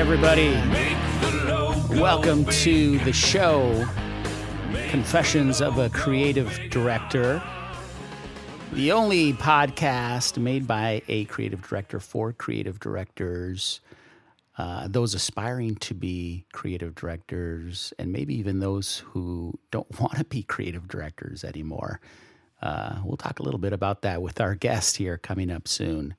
everybody. Welcome to the show Confessions of a Creative Director, the only podcast made by a creative director for creative directors, uh, those aspiring to be creative directors, and maybe even those who don't want to be creative directors anymore. Uh, we'll talk a little bit about that with our guest here coming up soon.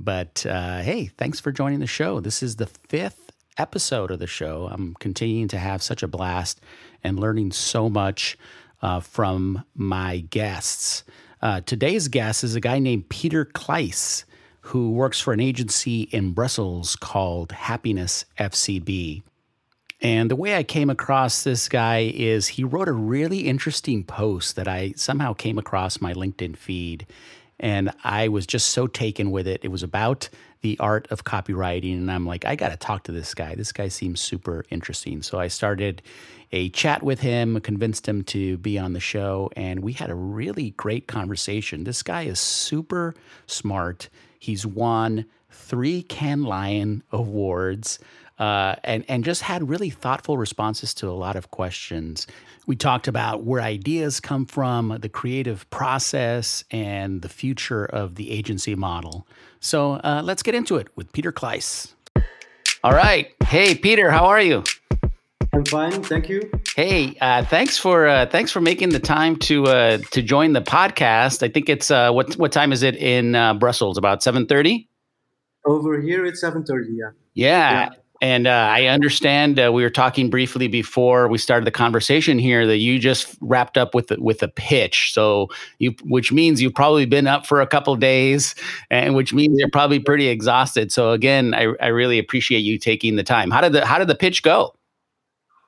But uh, hey, thanks for joining the show. This is the fifth episode of the show. I'm continuing to have such a blast and learning so much uh, from my guests. Uh, today's guest is a guy named Peter Kleiss, who works for an agency in Brussels called Happiness FCB. And the way I came across this guy is he wrote a really interesting post that I somehow came across my LinkedIn feed. And I was just so taken with it. It was about the art of copywriting. And I'm like, I got to talk to this guy. This guy seems super interesting. So I started a chat with him, convinced him to be on the show. And we had a really great conversation. This guy is super smart. He's won three Cannes Lion awards uh, and and just had really thoughtful responses to a lot of questions. We talked about where ideas come from, the creative process, and the future of the agency model. So uh, let's get into it with Peter Kleiss. All right, hey Peter, how are you? I'm fine, thank you. Hey, uh, thanks for uh, thanks for making the time to uh, to join the podcast. I think it's uh, what what time is it in uh, Brussels? About seven thirty. Over here it's 7:30. Yeah. Yeah. Yeah. And uh, I understand uh, we were talking briefly before we started the conversation here that you just wrapped up with the, with a pitch. So you, which means you've probably been up for a couple of days, and which means you're probably pretty exhausted. So again, I, I really appreciate you taking the time. How did the how did the pitch go?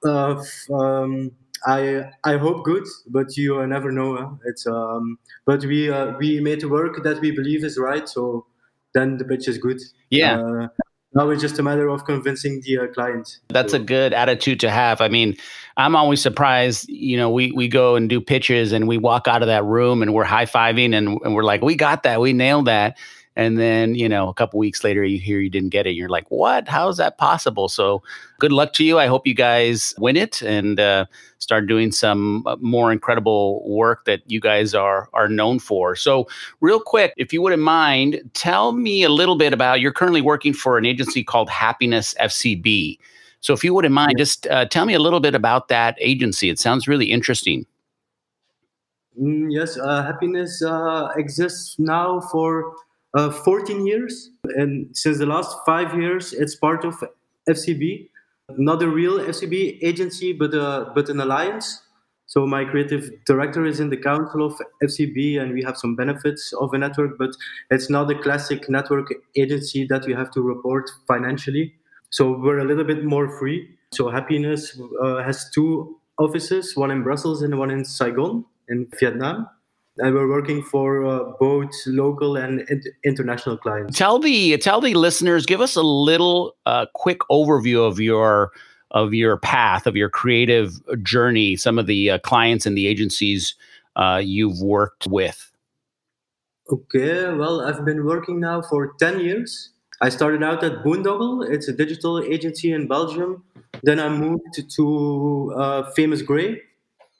Uh, um, I I hope good, but you uh, never know. Huh? It's um, but we uh, we made work that we believe is right, so then the pitch is good. Yeah. Now it's just a matter of convincing the uh, client. That's So- a good attitude to have. I mean, I'm always surprised. You know, we we go and do pitches, and we walk out of that room, and we're high fiving, and, and we're like, "We got that, we nailed that." And then, you know, a couple weeks later, you hear you didn't get it. You're like, "What? How is that possible?" So, good luck to you. I hope you guys win it and uh, start doing some uh, more incredible work that you guys are are known for. So, real quick, if you wouldn't mind, tell me a little bit about. You're currently working for an agency called Happiness FCB. So, if you wouldn't mind, just uh, tell me a little bit about that agency. It sounds really interesting. Mm, yes, uh, happiness uh, exists now for uh, 14 years, and since the last five years, it's part of FCB, not a real FCB agency, but uh, but an alliance. So my creative director is in the council of FCB, and we have some benefits of a network, but it's not a classic network agency that we have to report financially. So we're a little bit more free. So happiness uh, has two offices, one in Brussels and one in Saigon in Vietnam. And we're working for uh, both local and in- international clients. Tell the tell the listeners, give us a little uh, quick overview of your of your path of your creative journey. Some of the uh, clients and the agencies uh, you've worked with. Okay, well, I've been working now for 10 years. I started out at Boondoggle, it's a digital agency in Belgium. Then I moved to uh, Famous Grey,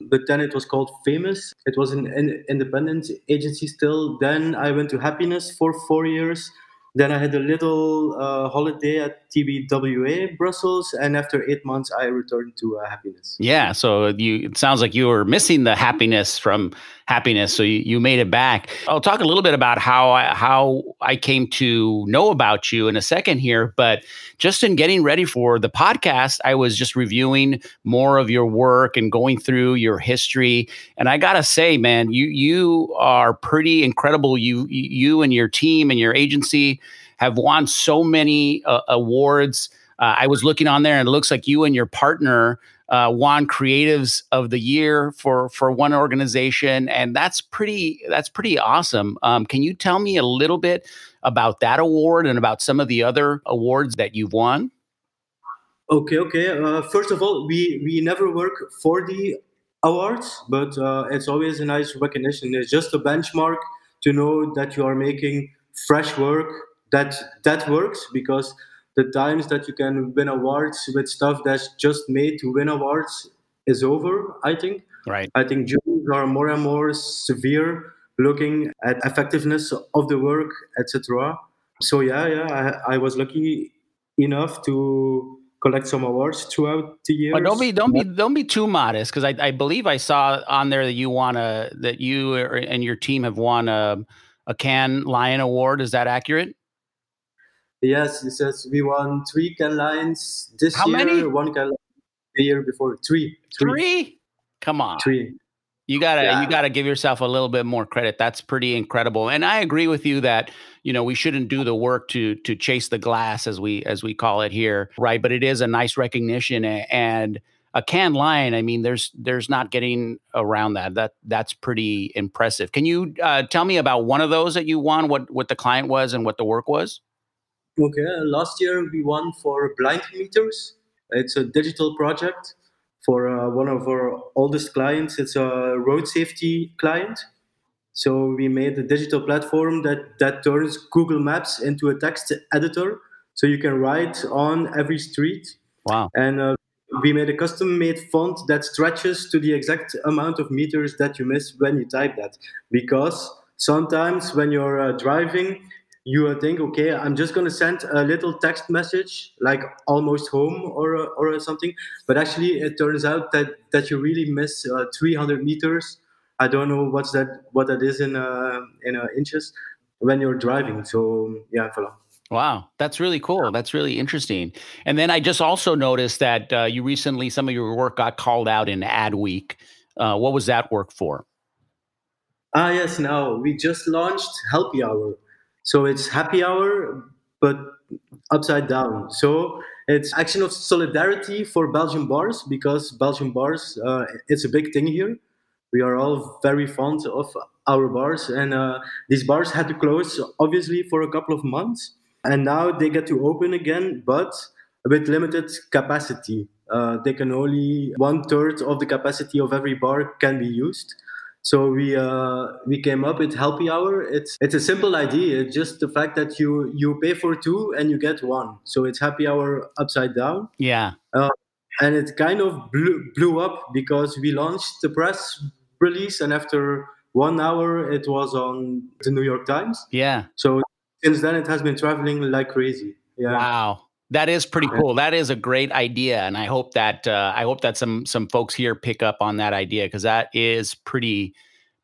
but then it was called Famous. It was an, independent agency still. Then I went to Happiness for four years. Then I had a little uh, holiday at TBWA Brussels, and after eight months, I returned to uh, Happiness. Yeah, so you it sounds like you were missing the happiness from happiness. So you, you made it back. I'll talk a little bit about how I, how I came to know about you in a second here, but just in getting ready for the podcast, I was just reviewing more of your work and going through your history. And I gotta say, man, you you are pretty incredible. You you and your team and your agency have won so many uh, awards. Uh, I was looking on there, and it looks like you and your partner uh, won creatives of the year for for one organization, and that's pretty that's pretty awesome. Um, can you tell me a little bit about that award and about some of the other awards that you've won? Okay, okay. Uh, first of all, we we never work for the awards, but uh, it's always a nice recognition. It's just a benchmark to know that you are making fresh work that that works because the times that you can win awards with stuff that's just made to win awards is over i think Right. i think juries are more and more severe looking at effectiveness of the work etc so yeah yeah I, I was lucky enough to collect some awards throughout the years But don't be don't be don't be too modest because I, I believe I saw on there that you want to that you and your team have won a a Cannes Lion Award. Is that accurate? Yes it says we won three Cannes Lions this How year many? one Cannes Lion the year before three. Three, Come on. three You gotta Yeah. you gotta give yourself a little bit more credit. That's pretty incredible. And I agree with you that you know we shouldn't do the work to to chase the glass as we as we call it here, right? But it is a nice recognition and a Cannes Lion. I mean, there's there's not getting around that. That that's pretty impressive. Can you uh, tell me about one of those that you won? What what the client was and what the work was? Okay, last year we won for blind meters. It's a digital project for uh, one of our oldest clients. It's a road safety client. So we made a digital platform that, that turns Google Maps into a text editor. So you can write on every street. Wow. And uh, we made a custom made font that stretches to the exact amount of meters that you miss when you type that. Because sometimes when you're uh, driving, you uh, think, okay, I'm just going to send a little text message like almost home or, or something. But actually, it turns out that, that you really miss uh, 300 meters. I don't know what's that, what that is in, uh, in uh, inches when you're driving. So, yeah, voila. Wow, that's really cool. That's really interesting. And then I just also noticed that uh, you recently some of your work got called out in Adweek. Uh, what was that work for? Ah, yes. Now we just launched Happy Hour, so it's happy hour but upside down. So it's action of solidarity for Belgian bars because Belgian bars uh, it's a big thing here. We are all very fond of our bars, and uh, these bars had to close obviously for a couple of months, and now they get to open again, but with limited capacity. Uh, they can only one third of the capacity of every bar can be used. So we uh, we came up with Happy Hour. It's it's a simple idea. It's just the fact that you you pay for two and you get one. So it's Happy Hour upside down, Yeah. and it kind of blew, blew up because we launched the press release, and after one hour, it was on the New York Times. Yeah. So since then, it has been traveling like crazy. Yeah. Wow. That is pretty cool. That is a great idea, and I hope that uh, I hope that some some folks here pick up on that idea because that is pretty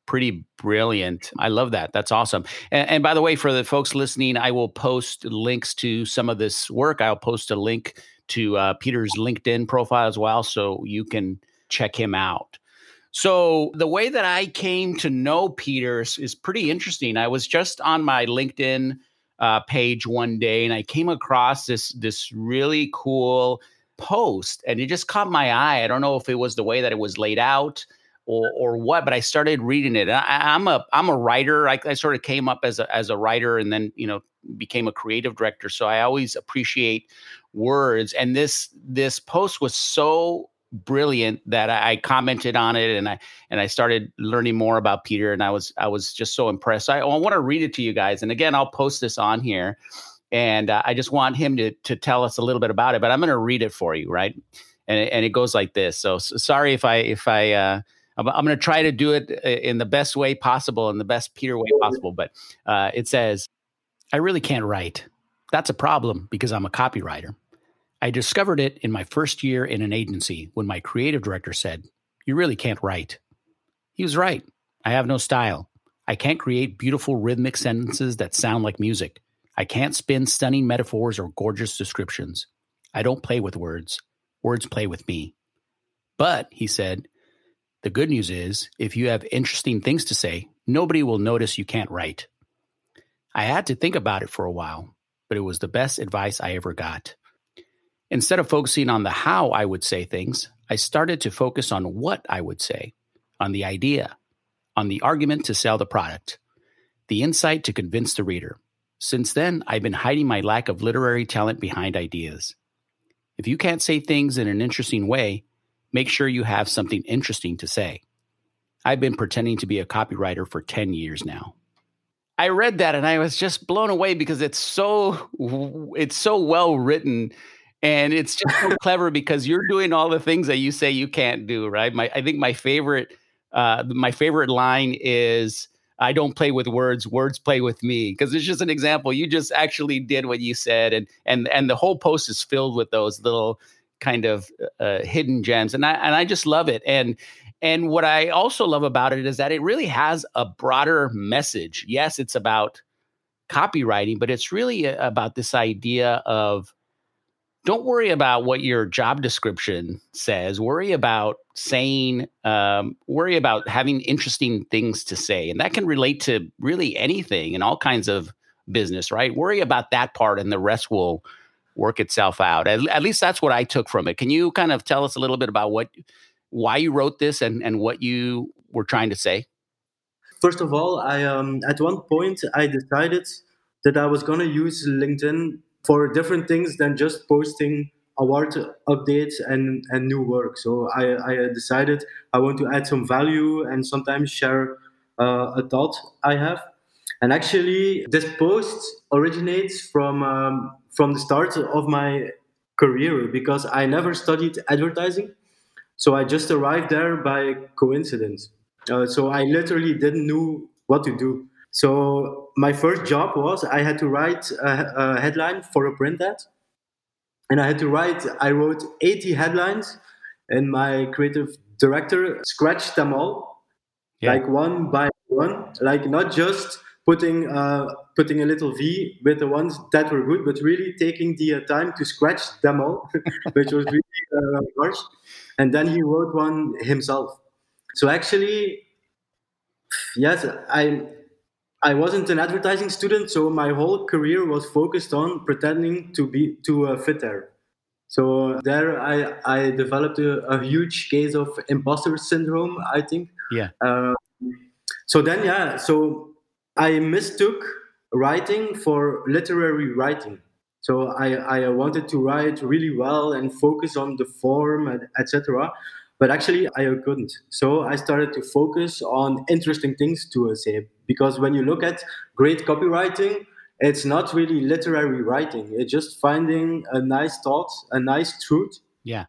pretty brilliant. I love that. That's awesome. And, and by the way, for the folks listening, I will post links to some of this work. I'll post a link to uh, Peter's LinkedIn profile as well, so you can check him out. So the way that I came to know Peter is, is pretty interesting. I was just on my LinkedIn uh, page one day and I came across this this really cool post and it just caught my eye. I don't know if it was the way that it was laid out or or what, but I started reading it. And I, I'm a I'm a writer. I, I sort of came up as a as a writer and then you know became a creative director. So I always appreciate words. And this this post was so brilliant that I, commented on it and I and I started learning more about Peter and I was I was just so impressed. I, I want to read it to you guys and again I'll post this on here and uh, I just want him to to tell us a little bit about it but I'm going to read it for you right and it, and it goes like this. So, s sorry if I if I uh, I'm, I'm going to try to do it uh, in the best way possible in the best Peter way possible but uh, it says I really can't write. That's a problem because I'm a copywriter. I discovered it in my first year in an agency when my creative director said, You really can't write. He was right. I have no style. I can't create beautiful rhythmic sentences that sound like music. I can't spin stunning metaphors or gorgeous descriptions. I don't play with words. Words play with me. But, he said, the good news is if you have interesting things to say, nobody will notice you can't write. I had to think about it for a while, but it was the best advice I ever got. Instead of focusing on the how I would say things, I started to focus on what I would say, on the idea, on the argument to sell the product, the insight to convince the reader. Since then, I've been hiding my lack of literary talent behind ideas. If you can't say things in an interesting way, make sure you have something interesting to say. I've been pretending to be a copywriter for 10 years now. I read that and I was just blown away because it's so it's so well written and it's just so clever because you're doing all the things that you say you can't do, right? My I think my favorite uh, my favorite line is I don't play with words, words play with me. Because it's just an example. You just actually did what you said, and and and the whole post is filled with those little kind of uh, hidden gems, and I and I just love it. And and what I also love about it is that it really has a broader message. Yes, it's about copywriting, but it's really about this idea of don't worry about what your job description says. Worry about saying, um, worry about having interesting things to say. And that can relate to really anything and all kinds of business, right? Worry about that part and the rest will work itself out. At, at least that's what I took from it. Can you kind of tell us a little bit about what, why you wrote this and, and what you were trying to say? First of all, I um, at one point I decided that I was going to use LinkedIn for different things than just posting award updates and, and new work. So I, I decided I want to add some value and sometimes share uh, a thought I have. And actually, this post originates from um, from the start of my career because I never studied advertising. So I just arrived there by coincidence. Uh, so I literally didn't know what to do. So my first job was I had to write a, a headline for a print ad, and I had to write. I wrote 80 headlines, and my creative director scratched them all, yeah. like one by one, like not just putting uh, putting a little V with the ones that were good, but really taking the uh, time to scratch them all, which was really uh, harsh. And then he wrote one himself. So actually, yes, I I wasn't an advertising student, so my whole career was focused on pretending to be to uh, fit there. So there, I I developed a, a, huge case of imposter syndrome. I think. Yeah. Uh, so then, yeah. So I mistook writing for literary writing. So I, I wanted to write really well and focus on the form, etc but actually I couldn't. So I started to focus on interesting things to say because when you look at great copywriting, it's not really literary writing. It's just finding a nice thought, a nice truth. Yeah.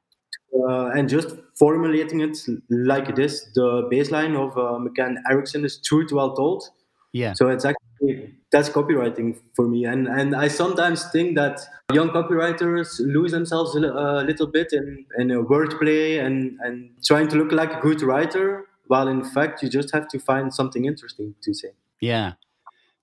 Uh, and just formulating it like this. The baseline of uh, McCann Erickson is truth well told. Yeah. So it's actually that's copywriting for me, and and I sometimes think that young copywriters lose themselves a, little bit in in wordplay and and trying to look like a good writer, while in fact you just have to find something interesting to say. Yeah,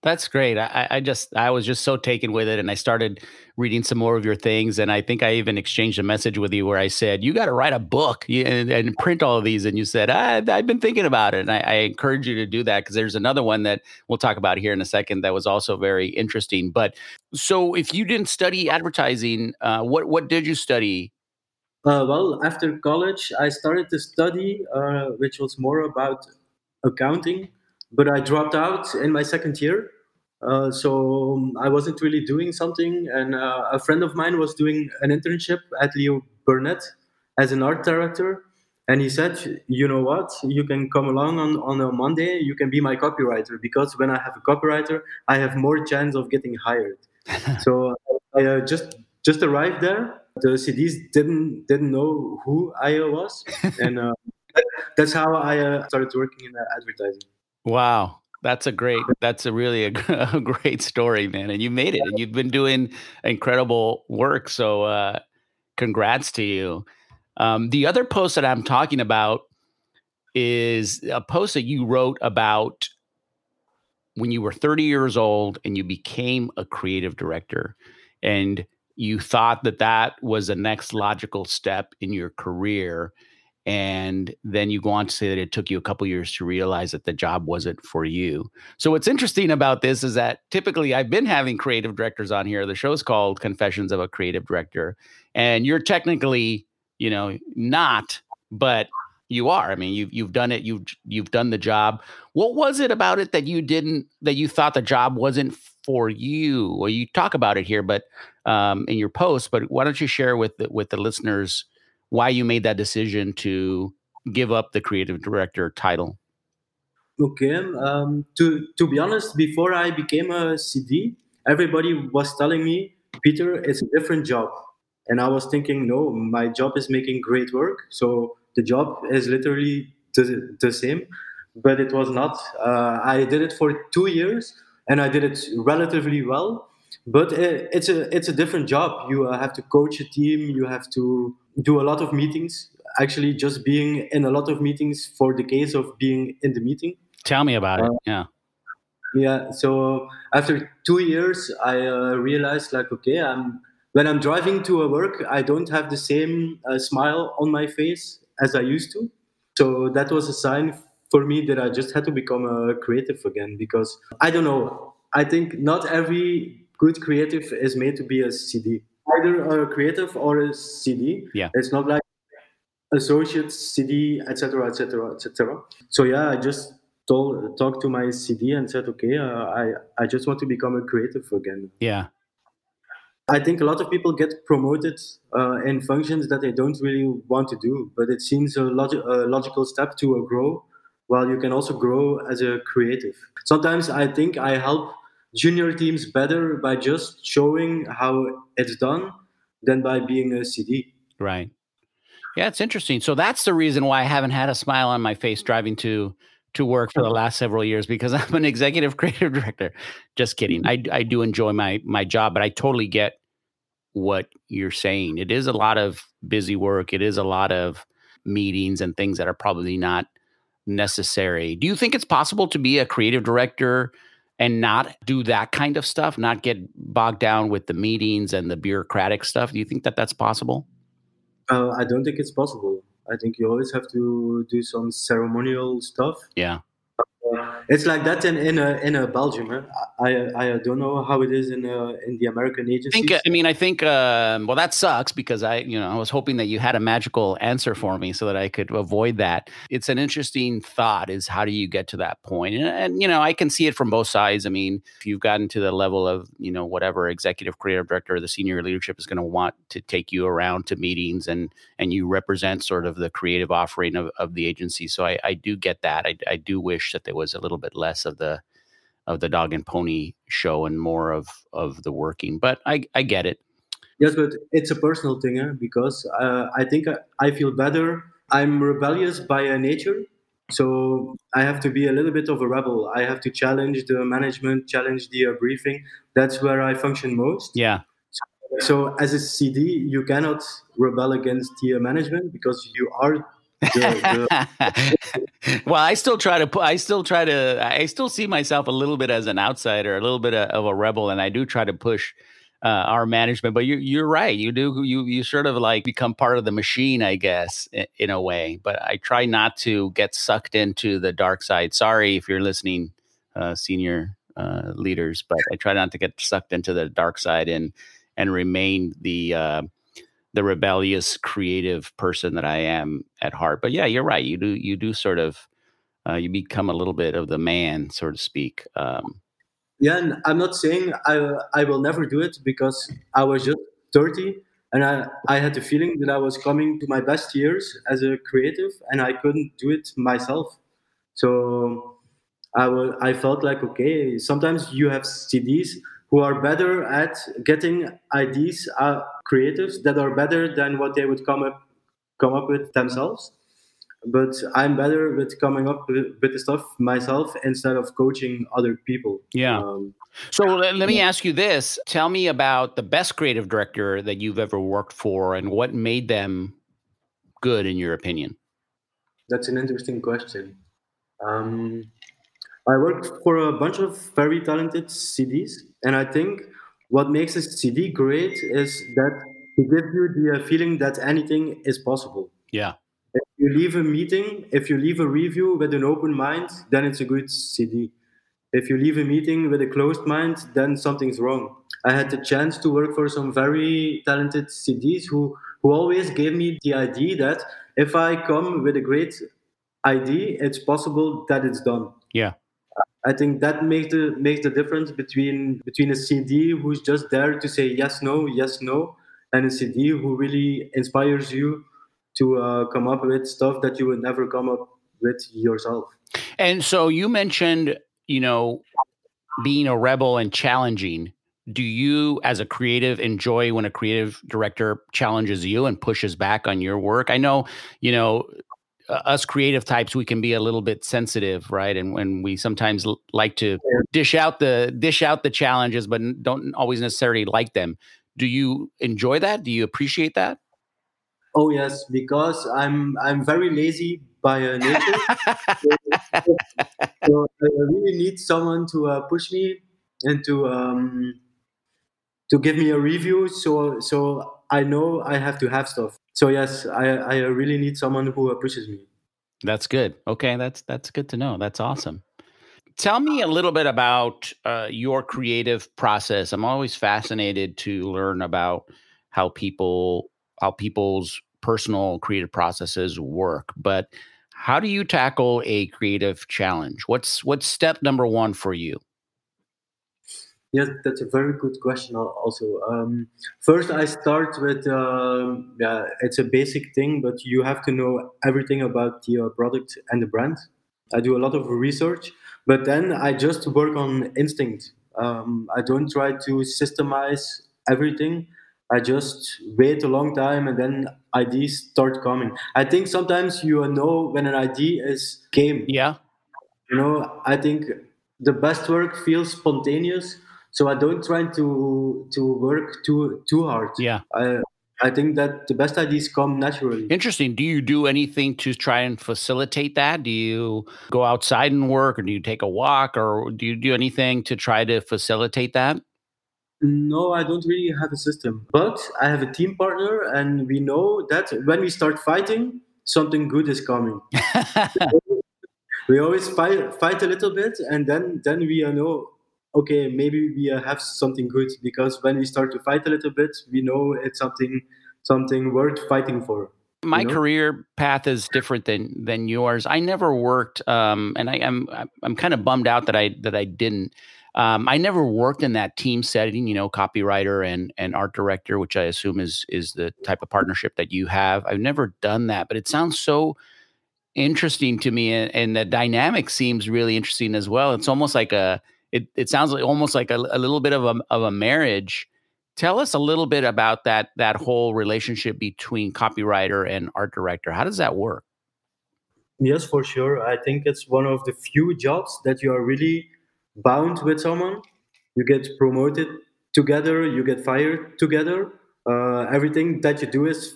that's great. I, I, just I was just so taken with it, and I started reading some more of your things, and I think I even exchanged a message with you where I said you got to write a book and, and, print all of these, and you said I, have been thinking about it, and I, I encourage you to do that because there's another one that we'll talk about here in a second that was also very interesting. But so if you didn't study advertising, uh, what what did you study? Uh, well, after college, I started to study, uh, which was more about accounting but I dropped out in my second year. Uh, so um, I wasn't really doing something, and uh, a friend of mine was doing an internship at Leo Burnett as an art director, and he said, "You know what? You can come along on, on a Monday. You can be my copywriter because when I have a copywriter, I have more chance of getting hired." so I uh, just just arrived there. The CDs didn't didn't know who I was, and uh, that's how I uh, started working in advertising. Wow. That's a great, that's a really a, a, great story, man. And you made it and you've been doing incredible work. So, uh, congrats to you. Um, the other post that I'm talking about, is a post that you wrote about when you were 30 years old and you became a creative director and you thought that that was the next logical step in your career and then you go on to say that it took you a couple years to realize that the job wasn't for you. So what's interesting about this is that typically I've been having creative directors on here. The show's called Confessions of a Creative Director, and you're technically, you know, not, but you are. I mean, you've you've done it. You've you've done the job. What was it about it that you didn't that you thought the job wasn't for you? Well, you talk about it here, but um, in your post. But why don't you share with the, with the listeners? why you made that decision to give up the creative director title. Okay, um, to to be honest, before I became a CD, everybody was telling me, Peter, it's a different job, and I was thinking, no, my job is making great work, so the job is literally the, the same, but it was not. Uh, I did it for two years, and I did it relatively well, but it, it's a it's a different job. You uh, have to coach a team, you have to do a lot of meetings. Actually, just being in a lot of meetings for the case of being in the meeting. Tell me about uh, it. Yeah. Yeah. So after two years, I uh, realized like, okay, I'm when I'm driving to a work, I don't have the same uh, smile on my face as I used to. So that was a sign for me that I just had to become a creative again because I don't know. I think not every good creative is made to be a CD either a creative or a CD. Yeah. It's not like associate CD, etc., etc., etc. So yeah, I just told talked to my CD and said, okay, uh, I I just want to become a creative again. Yeah. I think a lot of people get promoted uh, in functions that they don't really want to do, but it seems a, log- a logical step to uh, grow. While you can also grow as a creative. Sometimes I think I help junior teams better by just showing how it's done than by being a CD. Right. Yeah, it's interesting. So that's the reason why I haven't had a smile on my face driving to to work for the last several years because I'm an executive creative director. Just kidding. Mm-hmm. I I do enjoy my my job, but I totally get what you're saying. It is a lot of busy work. It is a lot of meetings and things that are probably not necessary. Do you think it's possible to be a creative director and not do that kind of stuff, not get bogged down with the meetings and the bureaucratic stuff? Do you think that that's possible? Uh, I don't think it's possible. I think you always have to do some ceremonial stuff. Yeah it's like that in in, a, in a Belgium. Huh? I I don't know how it is in uh, in the American agencies. I, think, I mean, I think uh, well, that sucks because I you know I was hoping that you had a magical answer for me so that I could avoid that. It's an interesting thought. Is how do you get to that point? And, and you know, I can see it from both sides. I mean, if you've gotten to the level of you know whatever executive creative director, or the senior leadership is going to want to take you around to meetings and and you represent sort of the creative offering of, of the agency. So I, I do get that. I, I do wish that there was a little bit less of the of the dog and pony show and more of of the working. But I I get it. Yes, but it's a personal thing eh? because uh, I think I, I feel better. I'm rebellious by nature, so I have to be a little bit of a rebel. I have to challenge the management, challenge the uh, briefing. That's where I function most. Yeah. So, so as a CD, you cannot rebel against the uh, management because you are well, I still try to. I still try to. I still see myself a little bit as an outsider, a little bit of a rebel, and I do try to push uh, our management. But you, you're right. You do. You you sort of like become part of the machine, I guess, in, in a way. But I try not to get sucked into the dark side. Sorry if you're listening, uh, senior uh, leaders, but I try not to get sucked into the dark side and and remain the uh, the rebellious creative person that I am at heart. But yeah, you're right. You do you do sort of uh, you become a little bit of the man, so to speak. Um, yeah, and I'm not saying I I will never do it because I was just 30 and I, I had the feeling that I was coming to my best years as a creative and I couldn't do it myself. So I, w- I felt like, okay, sometimes you have CDs who are better at getting ideas, uh, creatives that are better than what they would come up come up with themselves. But I'm better with coming up with, with the stuff myself instead of coaching other people. Yeah. Um, so let, let me ask you this: Tell me about the best creative director that you've ever worked for, and what made them good in your opinion. That's an interesting question. Um, I worked for a bunch of very talented CDs, and I think what makes a CD great is that it gives you the uh, feeling that anything is possible. Yeah. If you leave a meeting, if you leave a review with an open mind, then it's a good CD. If you leave a meeting with a closed mind, then something's wrong. I had the chance to work for some very talented CDs who, who always gave me the idea that if I come with a great idea, it's possible that it's done. Yeah. I think that makes the makes the difference between between a CD who's just there to say yes, no, yes, no, and a CD who really inspires you to uh, come up with stuff that you would never come up with yourself. And so you mentioned, you know, being a rebel and challenging. Do you, as a creative, enjoy when a creative director challenges you and pushes back on your work? I know, you know, uh, us creative types, we can be a little bit sensitive, right? And when we sometimes l- like to dish out the dish out the challenges, but n- don't always necessarily like them. Do you enjoy that? Do you appreciate that? Oh yes, because I'm I'm very lazy by uh, nature. so I really need someone to uh, push me and to um, to give me a review. So so I know I have to have stuff. So yes, I I really need someone who pushes me. That's good. Okay, that's that's good to know. That's awesome. Tell me a little bit about uh, your creative process. I'm always fascinated to learn about how people how people's personal creative processes work. But how do you tackle a creative challenge? What's what's step number one for you? Yes, that's a very good question. Also, um, first I start with um, yeah, it's a basic thing, but you have to know everything about the uh, product and the brand. I do a lot of research, but then I just work on instinct. Um, I don't try to systemize everything. I just wait a long time and then ideas start coming. I think sometimes you know when an idea is game Yeah. you know i think the best work feels spontaneous so i don't try to to work too too hard Yeah. i i think that the best ideas come naturally Interesting. Do you do anything to try and facilitate that? Do you go outside and work or do you take a walk or do you do anything to try to facilitate that? no i don't really have a system but i have a team partner and we know that when we start fighting something good is coming we always fight fight a little bit and then then we uh, know okay maybe we uh, have something good because when we start to fight a little bit we know it's something something worth fighting for my you know? career path is different than than yours. I never worked, um, and I, am I'm, I'm kind of bummed out that I that I didn't. Um, I never worked in that team setting, you know, copywriter and and art director, which I assume is is the type of partnership that you have. I've never done that, but it sounds so interesting to me, and, and the dynamic seems really interesting as well. It's almost like a it it sounds like almost like a, a little bit of a of a marriage. Tell us a little bit about that that whole relationship between copywriter and art director. How does that work? Yes, for sure. I think it's one of the few jobs that you are really bound with someone. You get promoted together, you get fired together. Uh, everything that you do is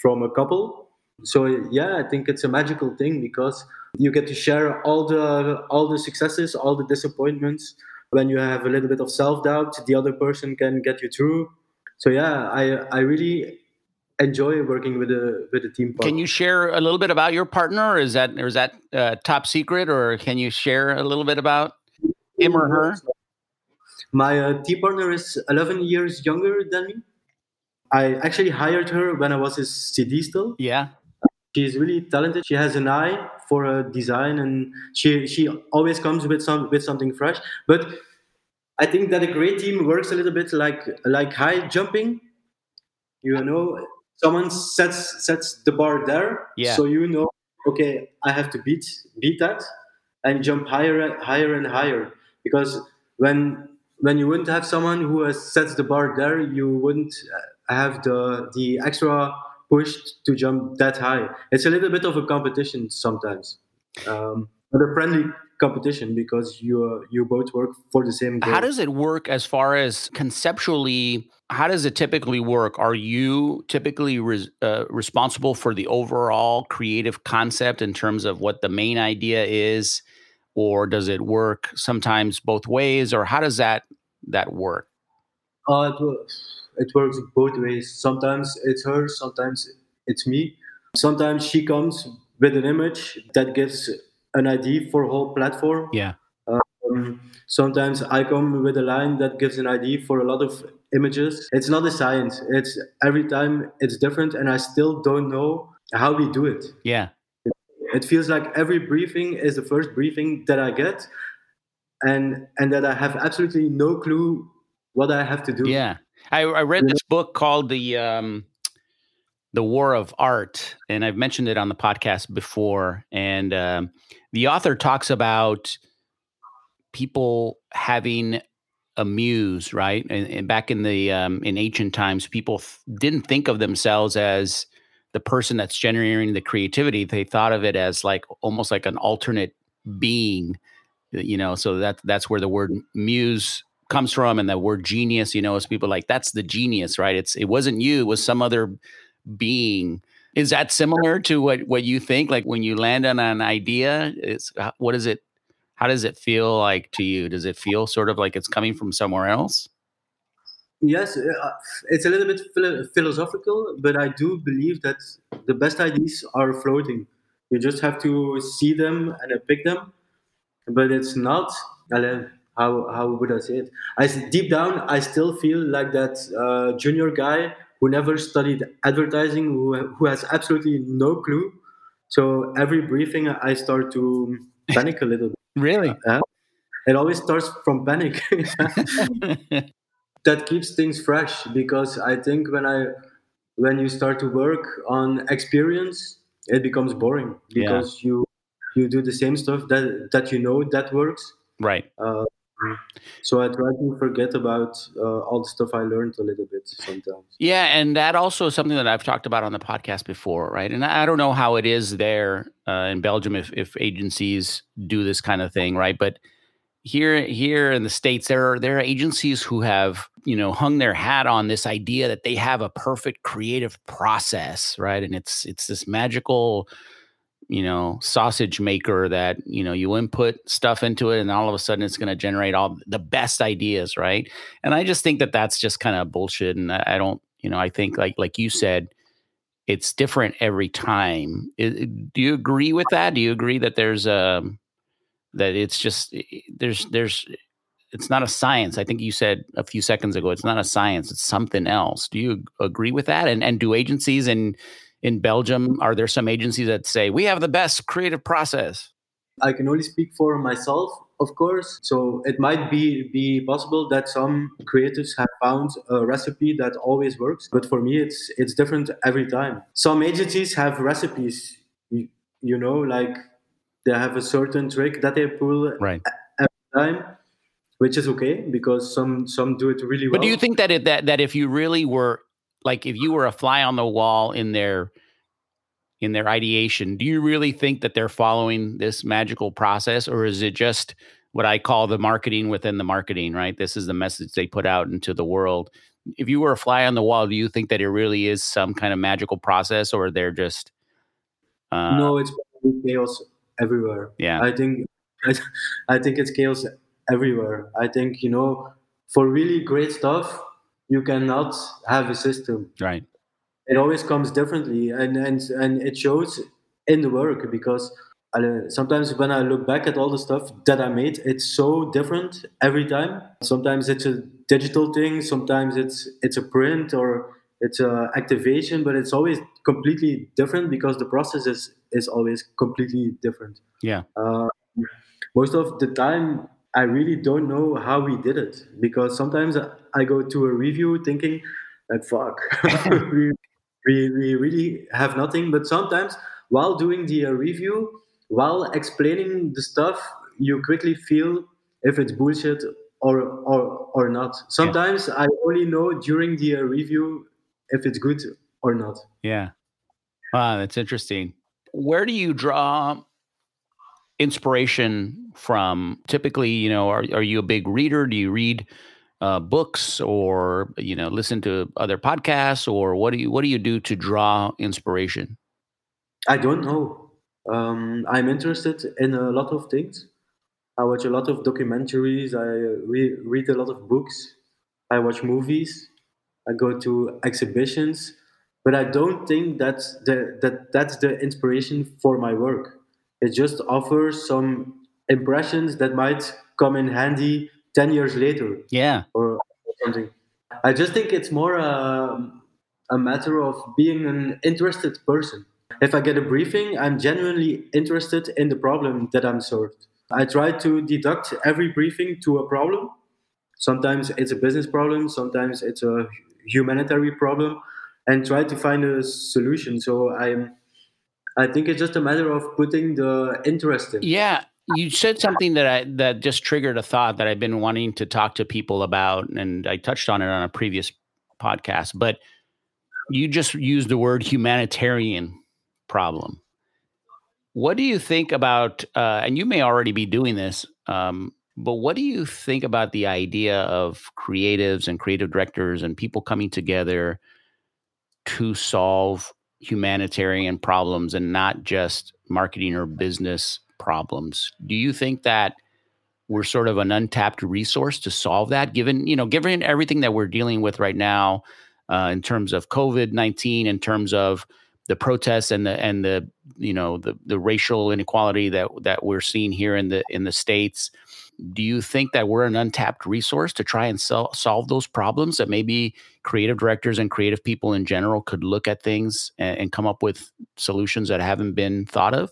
from a couple. So yeah, I think it's a magical thing because you get to share all the all the successes, all the disappointments. When you have a little bit of self doubt, the other person can get you through. So yeah, I I really enjoy working with a with a team partner. Can you share a little bit about your partner? Or is that or is that uh, top secret, or can you share a little bit about him or her? My uh, team partner is 11 years younger than me. I actually hired her when I was a CD still. Yeah, She's really talented. She has an eye for a design, and she she always comes with some with something fresh. But I think that a great team works a little bit like like high jumping. You know, someone sets sets the bar there, Yeah. so you know, okay, I have to beat beat that and jump higher higher and higher because when when you wouldn't have someone who has sets the bar there, you wouldn't uh, have the the extra push to jump that high. It's a little bit of a competition sometimes, um, but a friendly competition because you uh, you both work for the same goal. How does it work as far as conceptually? How does it typically work? Are you typically res, uh, responsible for the overall creative concept in terms of what the main idea is, or does it work sometimes both ways, or how does that that work? Uh, it, works both ways. Sometimes it's her, sometimes it's me. Sometimes she comes with an image that gives an idea for whole platform. Yeah, Um, sometimes I come with a line that gives an idea for a lot of images. It's not a science. It's every time it's different, and I still don't know how we do it. yeah, It feels like every briefing is the first briefing that I get, and and that I have absolutely no clue what I have to do. yeah. I, I read this book called the um, the War of Art, and I've mentioned it on the podcast before. And um, the author talks about people having a muse, right? And, and back in the um, in ancient times, people th- didn't think of themselves as the person that's generating the creativity. They thought of it as like almost like an alternate being, you know. So that that's where the word muse comes from, and the word genius, you know, is people like that's the genius, right? It's it wasn't you, it was some other being. Is that similar to what what you think? Like when you land on an idea, it's uh, what is it? How does it feel like to you? Does it feel sort of like it's coming from somewhere else? Yes, uh, it's a little bit philosophical, but I do believe that the best ideas are floating. You just have to see them and uh, pick them, but it's not. How how would I say it? I deep down, I still feel like that uh, junior guy who never studied advertising, who who has absolutely no clue. So every briefing, I start to panic a little. bit. Really? It always starts from panic. that keeps things fresh because I think when I when you start to work on experience, it becomes boring Yeah. because you you do the same stuff that that you know that works. right. Uh, so I try to forget about uh, all the stuff I learned a little bit sometimes. Yeah, and that also is something that I've talked about on the podcast before, right? And I don't know how it is there uh, in Belgium if if agencies do this kind of thing, right? But here here in the states, there are there are agencies who have you know hung their hat on this idea that they have a perfect creative process, right? And it's it's this magical you know sausage maker that you know you input stuff into it and all of a sudden it's going to generate all the best ideas right? And i just think that that's just kind of bullshit and I, I don't you know i think like like you said it's different every time. I- do you agree with that? Do you agree that there's um that it's just there's there's it's not a science? I think you said a few seconds ago it's not a science it's something else. Do you agree with that? And and do agencies in in belgium are there some agencies that say we have the best creative process I can only speak for myself, of course. So it might be be possible that some creatives have found a recipe that always works, but for me, it's it's different every time. Some agencies have recipes, you, you know, like they have a certain trick that they pull right every time, which is okay because some some do it really well. But do you think that it, that that if you really were like if you were a fly on the wall in their in their ideation, do you really think that they're following this magical process or is it just what I call the marketing within the marketing, right? This is the message they put out into the world. If you were a fly on the wall, do you think that it really is some kind of magical process or they're just uh no, it's chaos everywhere. yeah. I think I think it's chaos everywhere. I think you know, for really great stuff, you cannot have a system. right. It always comes differently, and and and it shows in the work because. uh, Sometimes when I look back at all the stuff that I made, it's so different every time. Sometimes it's a digital thing, sometimes it's it's a print or it's a activation, but it's always completely different because the process is is always completely different. Yeah. Uh, most of the time, I really don't know how we did it because sometimes I go to a review thinking, like, fuck, we, we, we really have nothing. But sometimes, while doing the uh, review, while explaining the stuff, you quickly feel if it's bullshit or or, or not. Sometimes I only know during the uh, review if it's good or not. Yeah. Wow, that's interesting. Where do you draw inspiration from? Typically, you know, are are you a big reader? Do you read uh, books or you know listen to other podcasts or what do you what do you do to draw inspiration? I don't know. Um, I'm interested in a lot of things. I watch a lot of documentaries. I re- read a lot of books. I watch movies. I go to exhibitions. But I don't think that's the, that that's the inspiration for my work. It just offers some impressions that might come in handy 10 years later Yeah. or something. I just think it's more a, a matter of being an interested person. If I get a briefing, I'm genuinely interested in the problem that I'm served. I try to deduct every briefing to a problem. Sometimes it's a business problem, sometimes it's a humanitarian problem, and try to find a solution. So I'm, I think it's just a matter of putting the interest in. Yeah, you said something that I that just triggered a thought that I've been wanting to talk to people about, and I touched on it on a previous podcast. But you just used the word humanitarian problem. What do you think about? Uh, and you may already be doing this, um, but what do you think about the idea of creatives and creative directors and people coming together to solve humanitarian problems and not just marketing or business problems. Do you think that we're sort of an untapped resource to solve that given, you know, given everything that we're dealing with right now uh, in terms of COVID-19 in terms of the protests and the and the you know the the racial inequality that that we're seeing here in the in the states do you think that we're an untapped resource to try and sol- solve those problems that maybe creative directors and creative people in general could look at things and, and Cannes up with solutions that haven't been thought of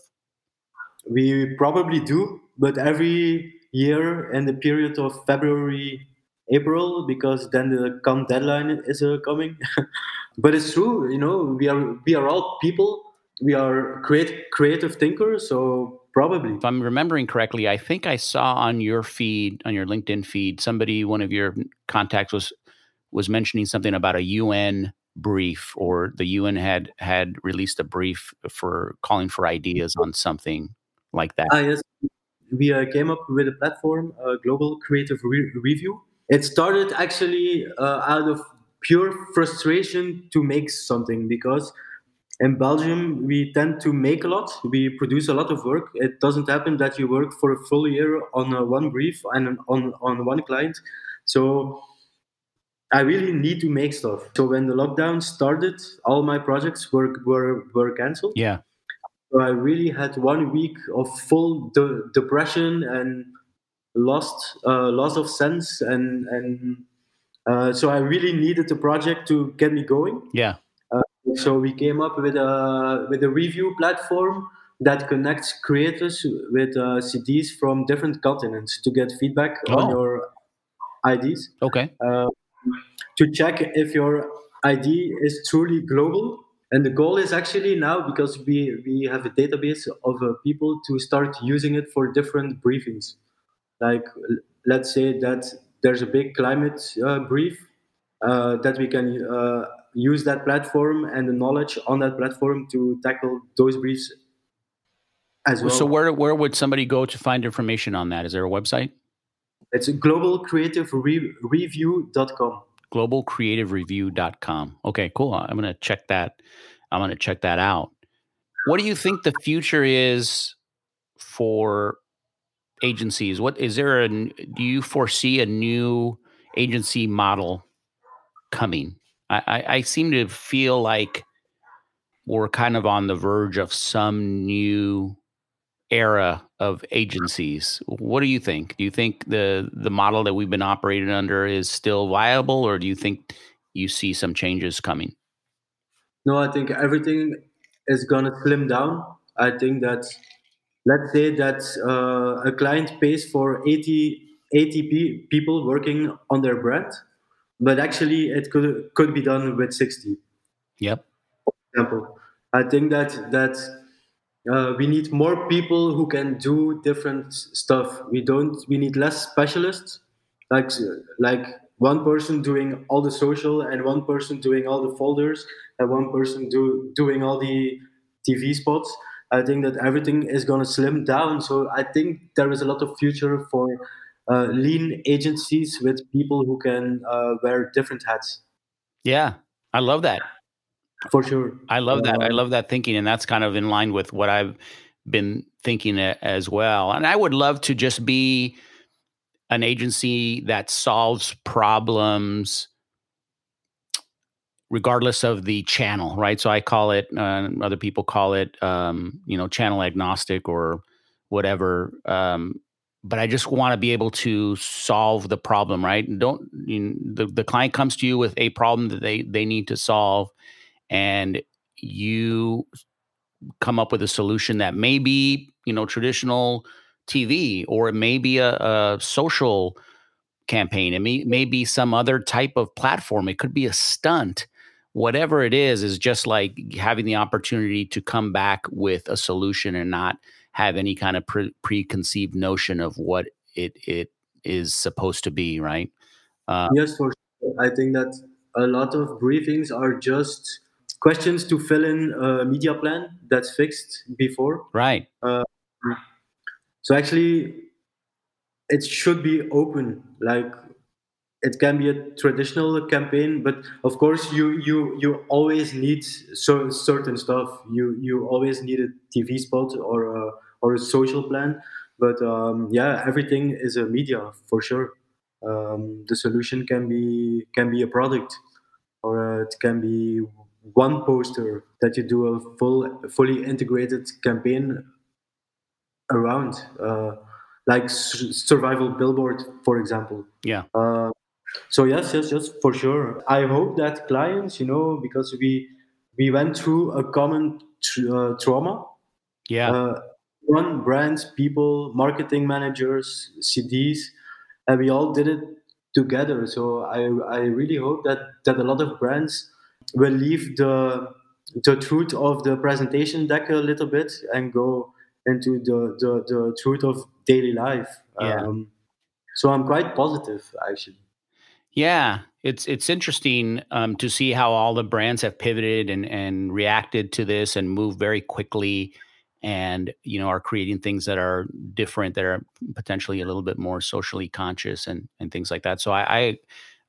We probably do, but every year in the period of February, April, because then the come deadline is uh, coming. but it's true, you know, we are we are all people. We are create creative thinkers, so probably. if i'm remembering correctly i think i saw on your feed on your linkedin feed somebody one of your contacts was was mentioning something about a un brief or the un had had released a brief for calling for ideas on something like that Ah, yes, we uh, came up with a platform, uh, Global Creative Re- Review. It started actually uh, out of pure frustration to make something because in Belgium we tend to make a lot. We produce a lot of work. It doesn't happen that you work for a full year on uh, one brief and on on one client. So I really need to make stuff. So when the lockdown started, all my projects were were, were cancelled. yeah So I really had one week of full de- depression and lost uh, loss of sense, and and uh, so I really needed the project to get me going. yeah So we came up with a with a review platform that connects creators with uh, CDs from different continents to get feedback Oh. on your IDs okay to check if your ID is truly global. And the goal is actually now because we, we have a database of uh, people to start using it for different briefings. Like, let's say that there's a big climate uh, brief uh, that we can uh, use that platform and the knowledge on that platform to tackle those briefs as well. so where where would somebody go to find information on that is there a website it's globalcreativereview.com. globalcreativereview.com. Okay, cool. I'm to check that. I'm to check that out. What do you think the future is for agencies? What is there a do you foresee a new agency model coming? I, I, I seem to feel like we're kind of on the verge of some new era of agencies. What do you think? Do you think the the model that we've been operating under is still viable, or do you think you see some changes coming? No, I think everything is gonna slim down. I think that let's say that uh, a client pays for 80, 80 pe- people working on their brand, but actually it could could be done with 60 Yep. example. I think that that uh, we need more people who can do different stuff. We don't. We need less specialists, like like one person doing all the social and one person doing all the folders and one person do doing all the TV spots. I think that everything is going to slim down. So I think there is a lot of future for uh, lean agencies with people who can uh, wear different hats. Yeah, I love that. For sure. I love that. I Uh, love that thinking, and that's kind of in line with what I've been thinking as well. And I would love to just be an agency that solves problems regardless of the channel, right? So I call it, uh, other people call it, um, you know, channel agnostic or whatever. Um, but I just want to be able to solve the problem, right? And Don't you, the the client comes to you with a problem that they they need to solve, and you come up with a solution that may be you know traditional TV or it may be a, a social campaign. It may, may be some other type of platform. It could be a stunt. Whatever it is, is just like having the opportunity to come back with a solution and not have any kind of pre- preconceived notion of what it it is supposed to be. Right? Uh, Yes, for sure. I think that a lot of briefings are just questions to fill in a media plan that's fixed before. right. So actually, it should be open. Like it can be a traditional campaign, but of course, you you you always need so certain stuff. You you always need a TV spot or a or a social plan. But um, yeah, everything is a media for sure. Um, the solution can be can be a product, or it can be one poster that you do a full fully integrated campaign around, uh, like survival billboard, for example. Yeah. Uh, so yes, yes, yes, for sure. I hope that clients, you know, because we we went through a common tr- uh, trauma. Yeah. Uh, run brands, people, marketing managers, CDs, and we all did it together. So I I really hope that that a lot of brands will leave the the truth of the presentation deck a little bit and go into the the, the truth of daily life. Yeah. Um, so I'm quite positive actually. Yeah, it's it's interesting um, to see how all the brands have pivoted and and reacted to this and moved very quickly, and you know are creating things that are different, that are potentially a little bit more socially conscious and and things like that. So I, I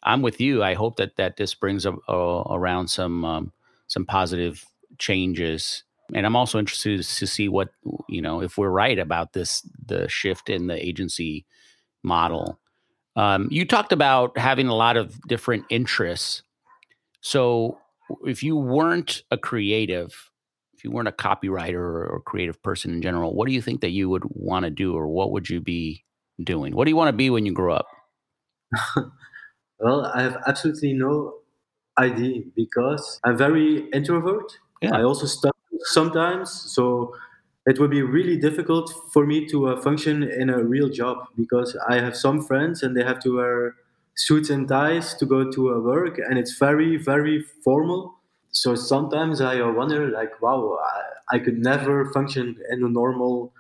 I'm with you. I hope that that this brings a, a, around some um, some positive changes. And I'm also interested to see what you know if we're right about this the shift in the agency model. Um, you talked about having a lot of different interests. So, if you weren't a creative, if you weren't a copywriter or, or creative person in general, what do you think that you would want to do, or what would you be doing? What do you want to be when you grow up? Well, I have absolutely no idea because I'm very introvert. Yeah. I also study sometimes, so it would be really difficult for me to uh, function in a real job because I have some friends and they have to wear suits and ties to go to uh, work, and it's very, very formal. So sometimes I uh, wonder, like, wow, I, I could never function in a normal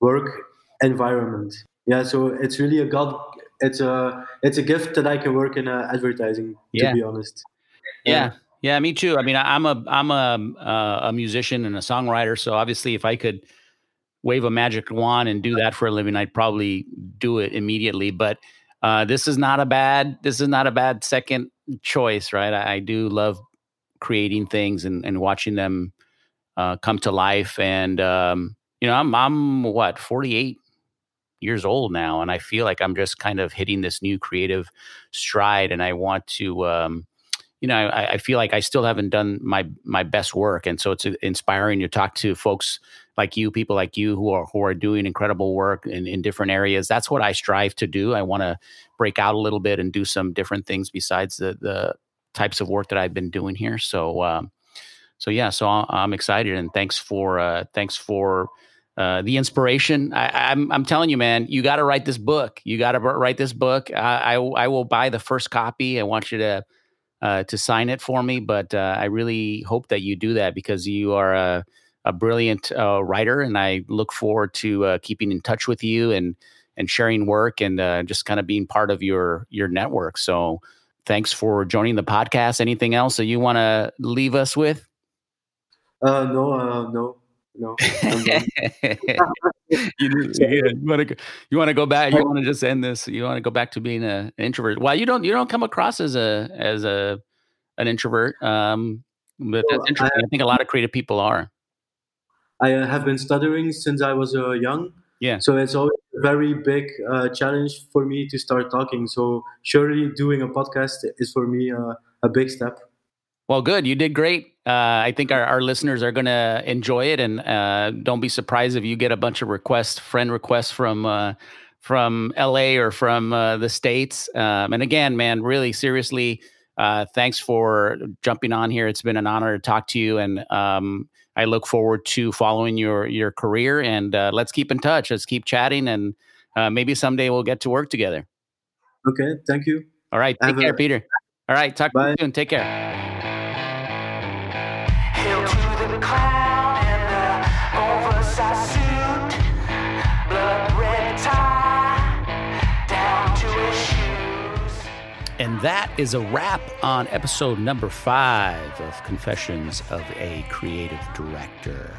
work environment. Yeah, so it's really a god. It's a it's a gift that I can work in uh, advertising. Yeah. To be honest. Yeah. Yeah, me too. I mean, I, I'm a I'm a uh, a musician and a songwriter, so obviously, if I could wave a magic wand and do that for a living, I'd probably do it immediately. But uh, this is not a bad this is not a bad second choice, right? I, I do love creating things and, and watching them uh, come to life. And um, you know, I'm I'm what 48 years old now, and I feel like I'm just kind of hitting this new creative stride, and I want to. Um, you know, I, I feel like I still haven't done my my best work, and so it's uh, inspiring to talk to folks like you, people like you who are who are doing incredible work in, in different areas. That's what I strive to do. I want to break out a little bit and do some different things besides the the types of work that I've been doing here. So, um, so yeah, so I- I'm excited, and thanks for uh, thanks for uh, the inspiration. I, I'm I'm telling you, man, you got to write this book. You got to write this book. I, I I will buy the first copy. I want you to uh, to sign it for me, but uh, I really hope that you do that because you are a, a brilliant uh, writer, and I look forward to uh, keeping in touch with you and and sharing work and just kind of being part of your your network. So, thanks for joining the podcast. Anything else that you want to leave us with? Uh, no, uh, no, You know. You, want to you want to go back. You want to just end this. You want to go back to being a, an introvert. Well, you don't you don't come across as a as a an introvert. Um, but that's interesting. I, think a lot of creative people are. I uh, have been stuttering since I was uh, young. Yeah. So it's always a very big uh, challenge for me to start talking. So surely doing a podcast is for me uh, a big step. Well, good. You did great. Uh, I think our, our listeners are going to enjoy it, and uh, don't be surprised if you get a bunch of requests, friend requests from uh, from LA or from uh, the states. Um, and again, man, really seriously, uh, thanks for jumping on here. It's been an honor to talk to you, and um, I look forward to following your your career. And uh, let's keep in touch. Let's keep chatting, and maybe someday we'll get to work together. Okay. Thank you. All right. Take Have a- care, Peter. All right. Talk to Bye. you soon. Take care. And that is a wrap on episode number five of Confessions of a Creative Director.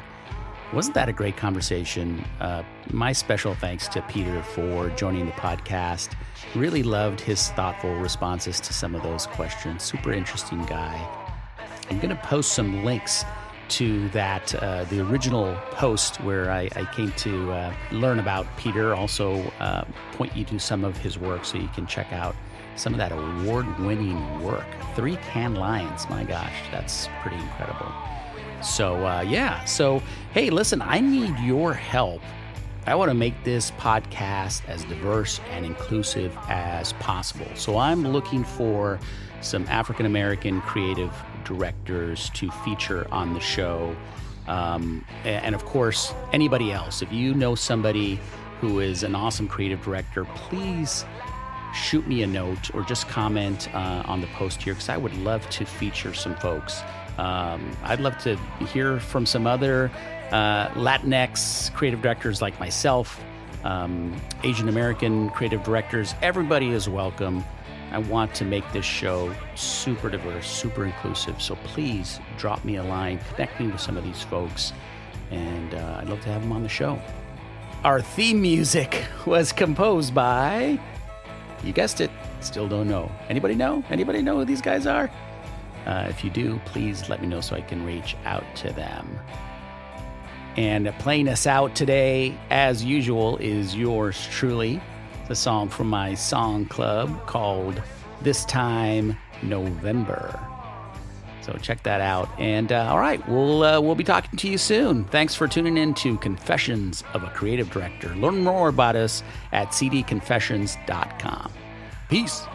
Wasn't that a great conversation? Uh, my special thanks to Peter for joining the podcast. Really loved his thoughtful responses to some of those questions. Super interesting guy. I'm going to post some links to that, uh, the original post where I, I came to uh, learn about Peter. Also, uh, point you to some of his work so you can check out some of that award winning work. Three Cannes Lions, my gosh, that's pretty incredible. So, uh, yeah, so hey, listen, I need your help. I want to make this podcast as diverse and inclusive as possible. So I'm looking for some African American creative directors to feature on the show. Um, and of course, anybody else. If you know somebody who is an awesome creative director, please shoot me a note or just comment uh, on the post here because I would love to feature some folks. Um, I'd love to hear from some other uh, Latinx creative directors like myself, um, Asian American creative directors. Everybody is welcome. I want to make this show super diverse, super inclusive. So please drop me a line, connect me with some of these folks, and uh, I'd love to have them on the show. Our theme music was composed by you guessed it. Still don't know. Anybody know? Anybody know who these guys are? Uh, if you do, please let me know so I can reach out to them. And playing us out today, as usual, is yours truly. A song from my song club called This Time November. So check that out. And uh, all right, we'll uh, we'll be talking to you soon. Thanks for tuning in to Confessions of a Creative Director. Learn more about us at cdconfessions.com. Peace.